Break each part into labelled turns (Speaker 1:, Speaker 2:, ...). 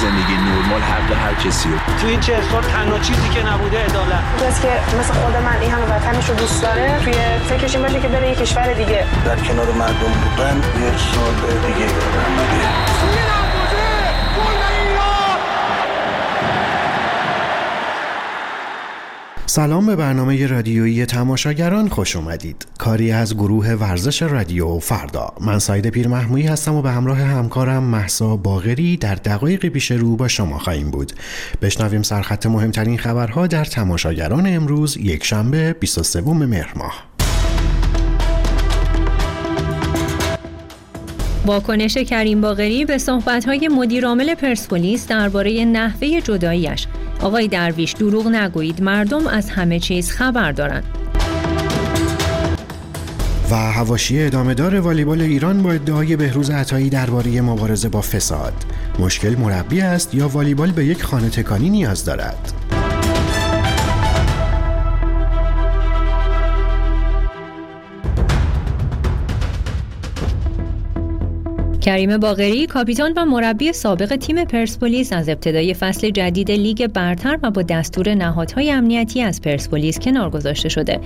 Speaker 1: زندگی نرمال حق هر کسی
Speaker 2: تو این چه سال تنها چیزی که نبوده عدالت.
Speaker 3: کسی که مثل خود من این همه وطنش رو دوست داره توی فکرش این باشه که بره یه کشور دیگه.
Speaker 4: در کنار مردم بودن یه سال دیگه.
Speaker 5: سلام به برنامه رادیویی تماشاگران خوش اومدید. کاری از گروه ورزش رادیو فردا. من ساید پیر محمویی هستم و به همراه همکارم محسا باغری در دقایق پیش رو با شما خواهیم بود. بشنویم سرخط مهمترین خبرها در تماشاگران امروز یک شنبه 23 مهر ماه.
Speaker 6: واکنش کریم باغری به صحبت‌های مدیرعامل پرسپولیس درباره نحوه جداییش آقای درویش دروغ نگویید مردم از همه چیز خبر دارند
Speaker 5: و هواشی ادامه دار والیبال ایران با ادعای بهروز عطایی درباره مبارزه با فساد. مشکل مربی است یا والیبال به یک خانه تکانی نیاز دارد؟
Speaker 6: کریم باغری کاپیتان و مربی سابق تیم پرسپولیس از ابتدای فصل جدید لیگ برتر و با دستور نهادهای امنیتی از پرسپولیس کنار گذاشته شده.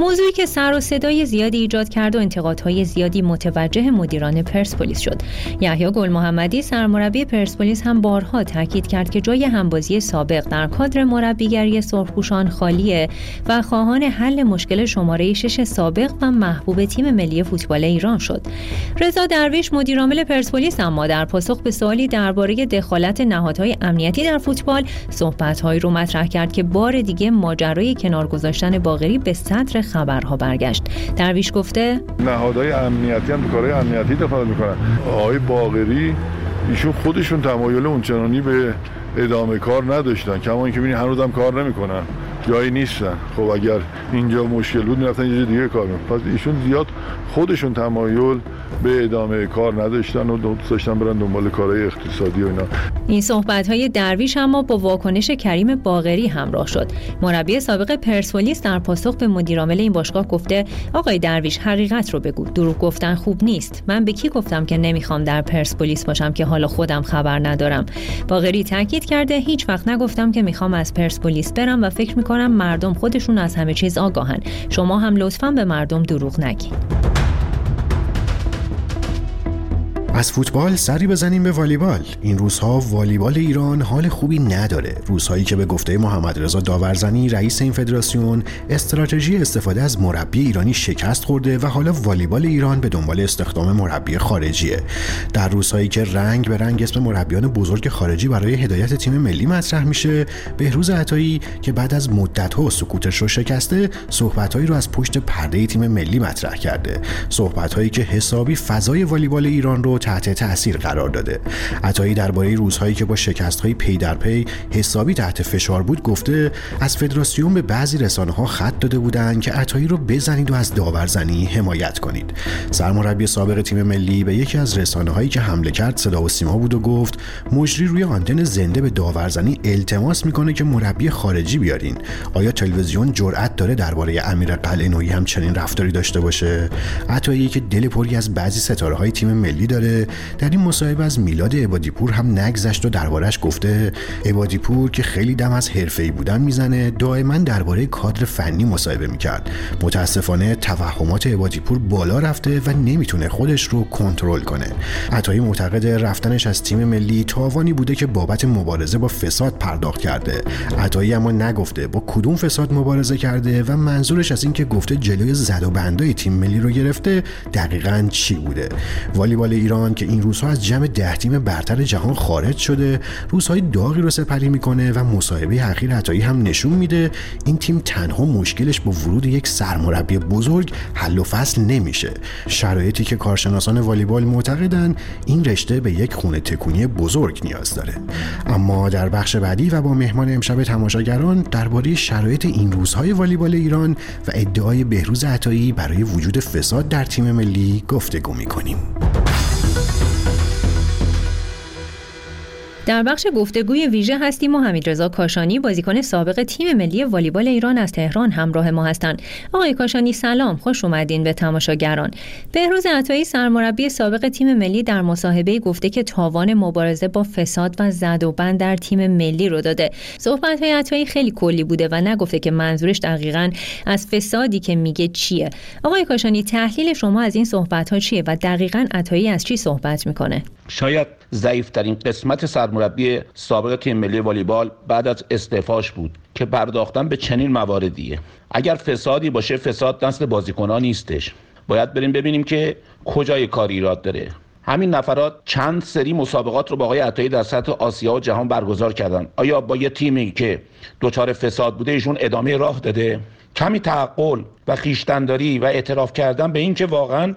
Speaker 6: موضوعی که سر و صدای زیادی ایجاد کرد و انتقادهای زیادی متوجه مدیران پرسپولیس شد. یحیی گل محمدی سرمربی پرسپولیس هم بارها تاکید کرد که جای همبازی سابق در کادر مربیگری سرخپوشان خالیه و خواهان حل مشکل شماره شش سابق و محبوب تیم ملی فوتبال ایران شد. رضا درویش مدیرعامل پرسپولیس اما در پاسخ به سوالی درباره دخالت نهادهای امنیتی در فوتبال صحبتهایی رو مطرح کرد که بار دیگه ماجرای کنار گذاشتن باغری به صدر خبرها برگشت. درویش گفته
Speaker 7: نهادهای امنیتی هم کارهای امنیتی دخالت می‌کنن. آقای باغری ایشون خودشون تمایل اونچنانی به ادامه کار نداشتن. کما اینکه ببینید هنوز هم کار نمی‌کنن. جایی نیستن. خب اگر اینجا مشکل بود می‌رفتن یه دیگه کار می‌کنن پس ایشون زیاد خودشون تمایل به ادامه کار نداشتن و دوست داشتن برن دنبال کارهای اقتصادی و اینا.
Speaker 6: این صحبت های درویش اما با واکنش کریم باغری همراه شد. مربی سابق پرسپولیس در پاسخ به مدیرعامل این باشگاه گفته آقای درویش حقیقت رو بگو. دروغ گفتن خوب نیست. من به کی گفتم که نمی‌خوام در پرسپولیس باشم که حالا خودم خبر ندارم؟ باغری تاکید کرده هیچ وقت نگفتم که می‌خوام از پرسپولیس برم و فکر می‌کنم مردم خودشون از همه چیز آگاهن. شما هم لطفا به مردم دروغ نگید
Speaker 5: از فوتبال سری بزنیم به والیبال. این روزها والیبال ایران حال خوبی نداره. روزهایی که به گفته محمد رضا داورزنی رئیس این فدراسیون استراتژی استفاده از مربی ایرانی شکست خورده و حالا والیبال ایران به دنبال استخدام مربی خارجیه. در روزهایی که رنگ به رنگ اسم مربیان بزرگ خارجی برای هدایت تیم ملی مطرح میشه بهروز عطایی که بعد از مدت‌ها سکوتش رو شکسته صحبتهایی رو از پشت پرده تیم ملی مطرح کرده. صحبتهایی که حسابی فضای والیبال ایران رو تحت تاثیر قرار داده. عطایی درباره روزهایی که با شکست های پی در پی حسابی تحت فشار بود گفته از فدراسیون به بعضی رسانه ها خط داده بودند که عطایی رو بزنید و از داورزنی حمایت کنید. سرمربی سابق تیم ملی به یکی از رسانه هایی که حمله کرد صدا و سیما بود و گفت مجری روی آنتن زنده به داورزنی التماس می‌کنه که مربی خارجی بیارین. آیا تلویزیون جرأت داره درباره امیر قلعه‌نویی هم چنین رفتاری داشته باشه؟ عطایی که دل پری از بعضی ستاره های تیم ملی داره در این مصاحبه از میلاد عبادیپور هم نگذشت و دربارش گفته عبادیپور که خیلی دم از حرفه‌ای بودن می‌زنه دائما درباره کادر فنی مصاحبه می‌کرد. متاسفانه توهمات عبادیپور بالا رفته و نمی‌تونه خودش رو کنترل کنه. عطایی معتقد رفتنش از تیم ملی تاوانی بوده که بابت مبارزه با فساد پرداخت کرده. عطایی اما نگفته با کدوم فساد مبارزه کرده و منظورش از اینکه گفته جلوی زد و بندای تیم ملی رو گرفته دقیقا چی بوده. والیبال ایران که این روزها از جمع ده تیم برتر جهان خارج شده روزهای داغی رو سپری می‌کنه و مصاحبه اخیر عطایی هم نشون میده. این تیم تنها مشکلش با ورود یک سرمربی بزرگ حل و فصل نمیشه. شرایطی که کارشناسان والیبال معتقدن این رشته به یک خونه تکونی بزرگ نیاز داره. اما در بخش بعدی و با مهمان امشب تماشاگران درباره شرایط این روزهای والیبال ایران و ادعای بهروز عطایی برای وجود فساد در تیم ملی گفتگو می‌کنیم.
Speaker 6: در بخش گفتگوی ویژه هستیم و حمیدرضا کاشانی بازیکن سابق تیم ملی والیبال ایران از تهران همراه ما هستند. آقای کاشانی سلام. خوش اومدین به تماشاگران. بهروز عطایی سرمربی سابق تیم ملی در مصاحبه گفته که تاوان مبارزه با فساد و زد و بند در تیم ملی رو داده. صحبت های عطایی خیلی کلی بوده و نگفته که منظورش دقیقا از فسادی که میگه چیه. آقای کاشانی تحلیل شما از این صحبت ها چیه و دقیقا عطایی از چی صحبت می‌کنه؟
Speaker 8: شاید ضعیفترین قسمت سرمربی سابق تیم ملی والیبال بعد از استعفاش بود که پرداختن به چنین مواردیه. اگر فسادی باشه فساد نسل بازیکنان نیستش. باید بریم ببینیم که کجای کار ایراد داره. همین نفرات چند سری مسابقات رو با آقای عطایی در سطح آسیا و جهان برگزار کردن. آیا با یه تیمی که دچار فساد بوده ایشون ادامه راه داده؟ کمی تعقل و خیشتنداری و اعتراف کردن به اینکه واقعا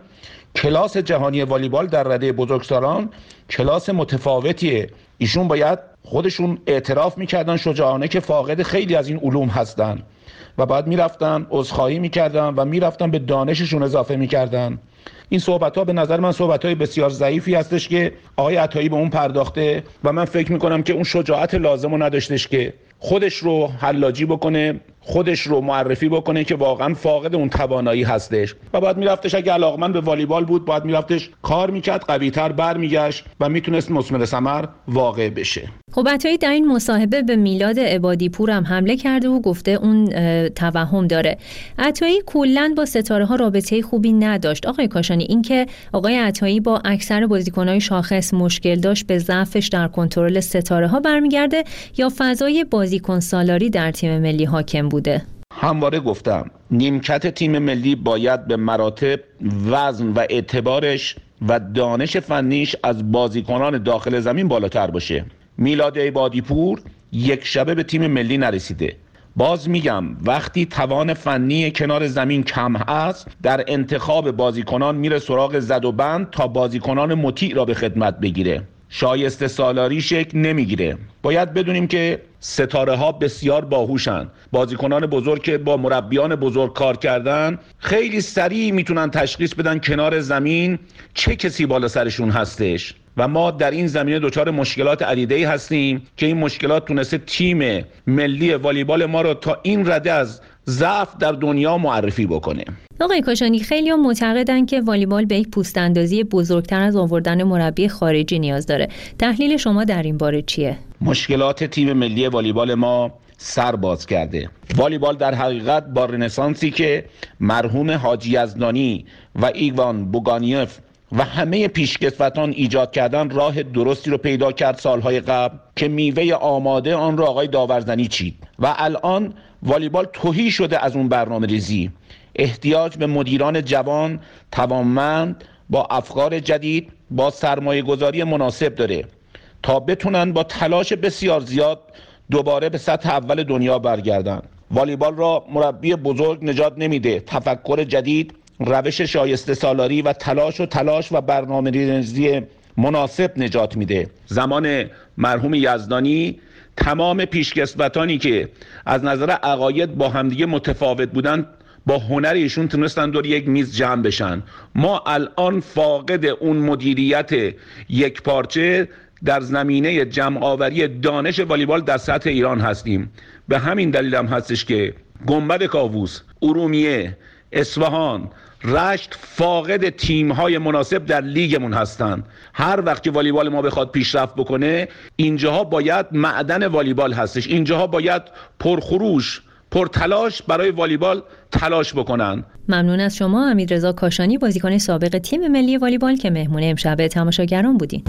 Speaker 8: کلاس جهانی والیبال در رده بزرگسالان کلاس متفاوتیه. ایشون باید خودشون اعتراف می‌کردن شجاعانه که فاقد خیلی از این علوم هستن. و بعد می‌رفتن عذرخواهی می‌کردن و می‌رفتن به دانششون اضافه می‌کردن. این صحبت ها به نظر من صحبت های بسیار ضعیفی هستش که آقای عطایی به اون پرداخته و من فکر می‌کنم که اون شجاعت لازم رو نداشتش که خودش رو حلاجی بکنه. خودش رو معرفی بکنه که واقعا فاقد اون توانایی هستش. و بعد میرفتش اگه علاقمند به والیبال بود باید میرفتش کار می‌کرد قویتر برمیگشت و می‌تونست مسمر ثمر واقع بشه.
Speaker 6: خب عطایی در این مصاحبه به میلاد عبادی پور هم حمله کرده و گفته اون توهم داره. عطایی کلا با ستاره ها رابطه خوبی نداشت. آقای کاشانی اینکه آقای عطایی با اکثر بازیکنهای شاخص مشکل داشت به ضعفش در کنترل ستاره ها برمیگرده یا فضای بازیکن سالاری در تیم ملی حاکم بوده.
Speaker 8: همواره گفتم نیمکت تیم ملی باید به مراتب وزن و اعتبارش و دانش فنیش از بازیکنان داخل زمین بالاتر باشه. میلاد عبادیپور یک شبه به تیم ملی نرسیده. باز میگم وقتی توان فنی کنار زمین کم است در انتخاب بازیکنان میره سراغ زد و بند تا بازیکنان مطیع را به خدمت بگیره. شایسته سالاری شکل نمی‌گیره. باید بدونیم که ستاره ها بسیار باهوشن. بازیکنان بزرگ که با مربیان بزرگ کار کردن خیلی سریع می‌تونن تشخیص بدن کنار زمین چه کسی بالا سرشون هستش. و ما در این زمینه دچار مشکلات عدیده هستیم که این مشکلات تونسته تیم ملی والیبال ما رو تا این رده از ضعف در دنیا معرفی بکنه.
Speaker 6: آقای کاشانی خیلی هم معتقدن که والیبال به یک پوست اندازی بزرگتر از آوردن مربی خارجی نیاز داره. تحلیل شما در این باره چیه؟
Speaker 8: مشکلات تیم ملی والیبال ما سر باز کرده. والیبال در حقیقت با رنسانسی که مرحوم حاجی ازدانی و ایوان بوگانیف و همه پیشکسوتان ایجاد کردن راه درستی رو پیدا کرد سالهای قبل که میوه آماده آن را آقای داورزنی چید. و الان والیبال توهی شده از اون برنامه ریزی. احتیاج به مدیران جوان توانمند با افکار جدید با سرمایه گذاری مناسب داره. تا بتونن با تلاش بسیار زیاد دوباره به سطح اول دنیا برگردن. والیبال را مربی بزرگ نجات نمیده. تفکر جدید روش شایسته سالاری و تلاش و تلاش و برنامه ریزی مناسب نجات میده. زمان مرحوم یزدانی تمام پیشکسوتانی که از نظر عقاید با همدیگه متفاوت بودن با هنر ایشون تونستن دور یک میز جمع بشن. ما الان فاقد اون مدیریت یک پارچه در زمینه جمع آوری دانش والیبال در سطح ایران هستیم. به همین دلیل هم هستش که گنبد کاووس ارومیه اصفهان رشت فاقد تیم های مناسب در لیگمون هستن هر وقت که والیبال ما بخواد پیشرفت بکنه اینجاها باید معدن والیبال هستش. اینجاها باید پرخروش پرتلاش برای والیبال تلاش بکنن.
Speaker 6: ممنون از شما امیررضا کاشانی بازیکن سابق تیم ملی والیبال که مهمون امشب تماشاگران بودیم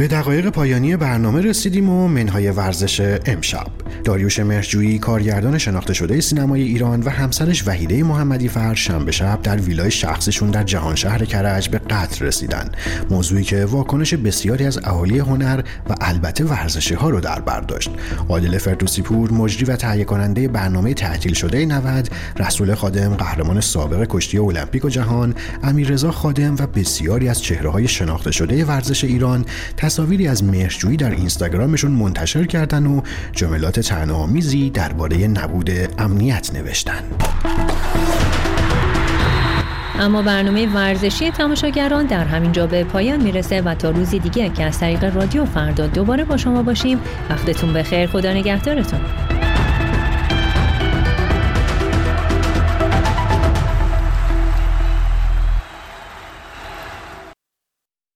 Speaker 5: به دقایق پایانی برنامه رسیدیم و منهای ورزش امشب. داریوش مهرجویی کارگردان شناخته شده سینمای ایران و همسرش وحیده محمدی فر شنبه شب در ویلای شخصشون در جهان شهر کرج به قتل رسیدن. موضوعی که واکنش بسیاری از اهالی هنر و البته ورزشی ها رو در بر داشت. عادل فردوسی پور مجری و تهیه کننده برنامه تعطیل شده 90 رسول خادم قهرمان سابق کشتی المپیک و جهان امیررضا خادم و بسیاری از چهره های شناخته شده ورزش ایران تصاویری از مهرجویی در اینستاگرامشون منتشر کردن و جملات تنامیزی درباره نبود امنیت نوشتن.
Speaker 6: اما برنامه ورزشی تماشاگران در همین جا به پایان می‌رسه و تا روزی دیگه که از طریق رادیو فردا دوباره با شما باشیم. وقتتون بخیر. خدا نگهدارتون.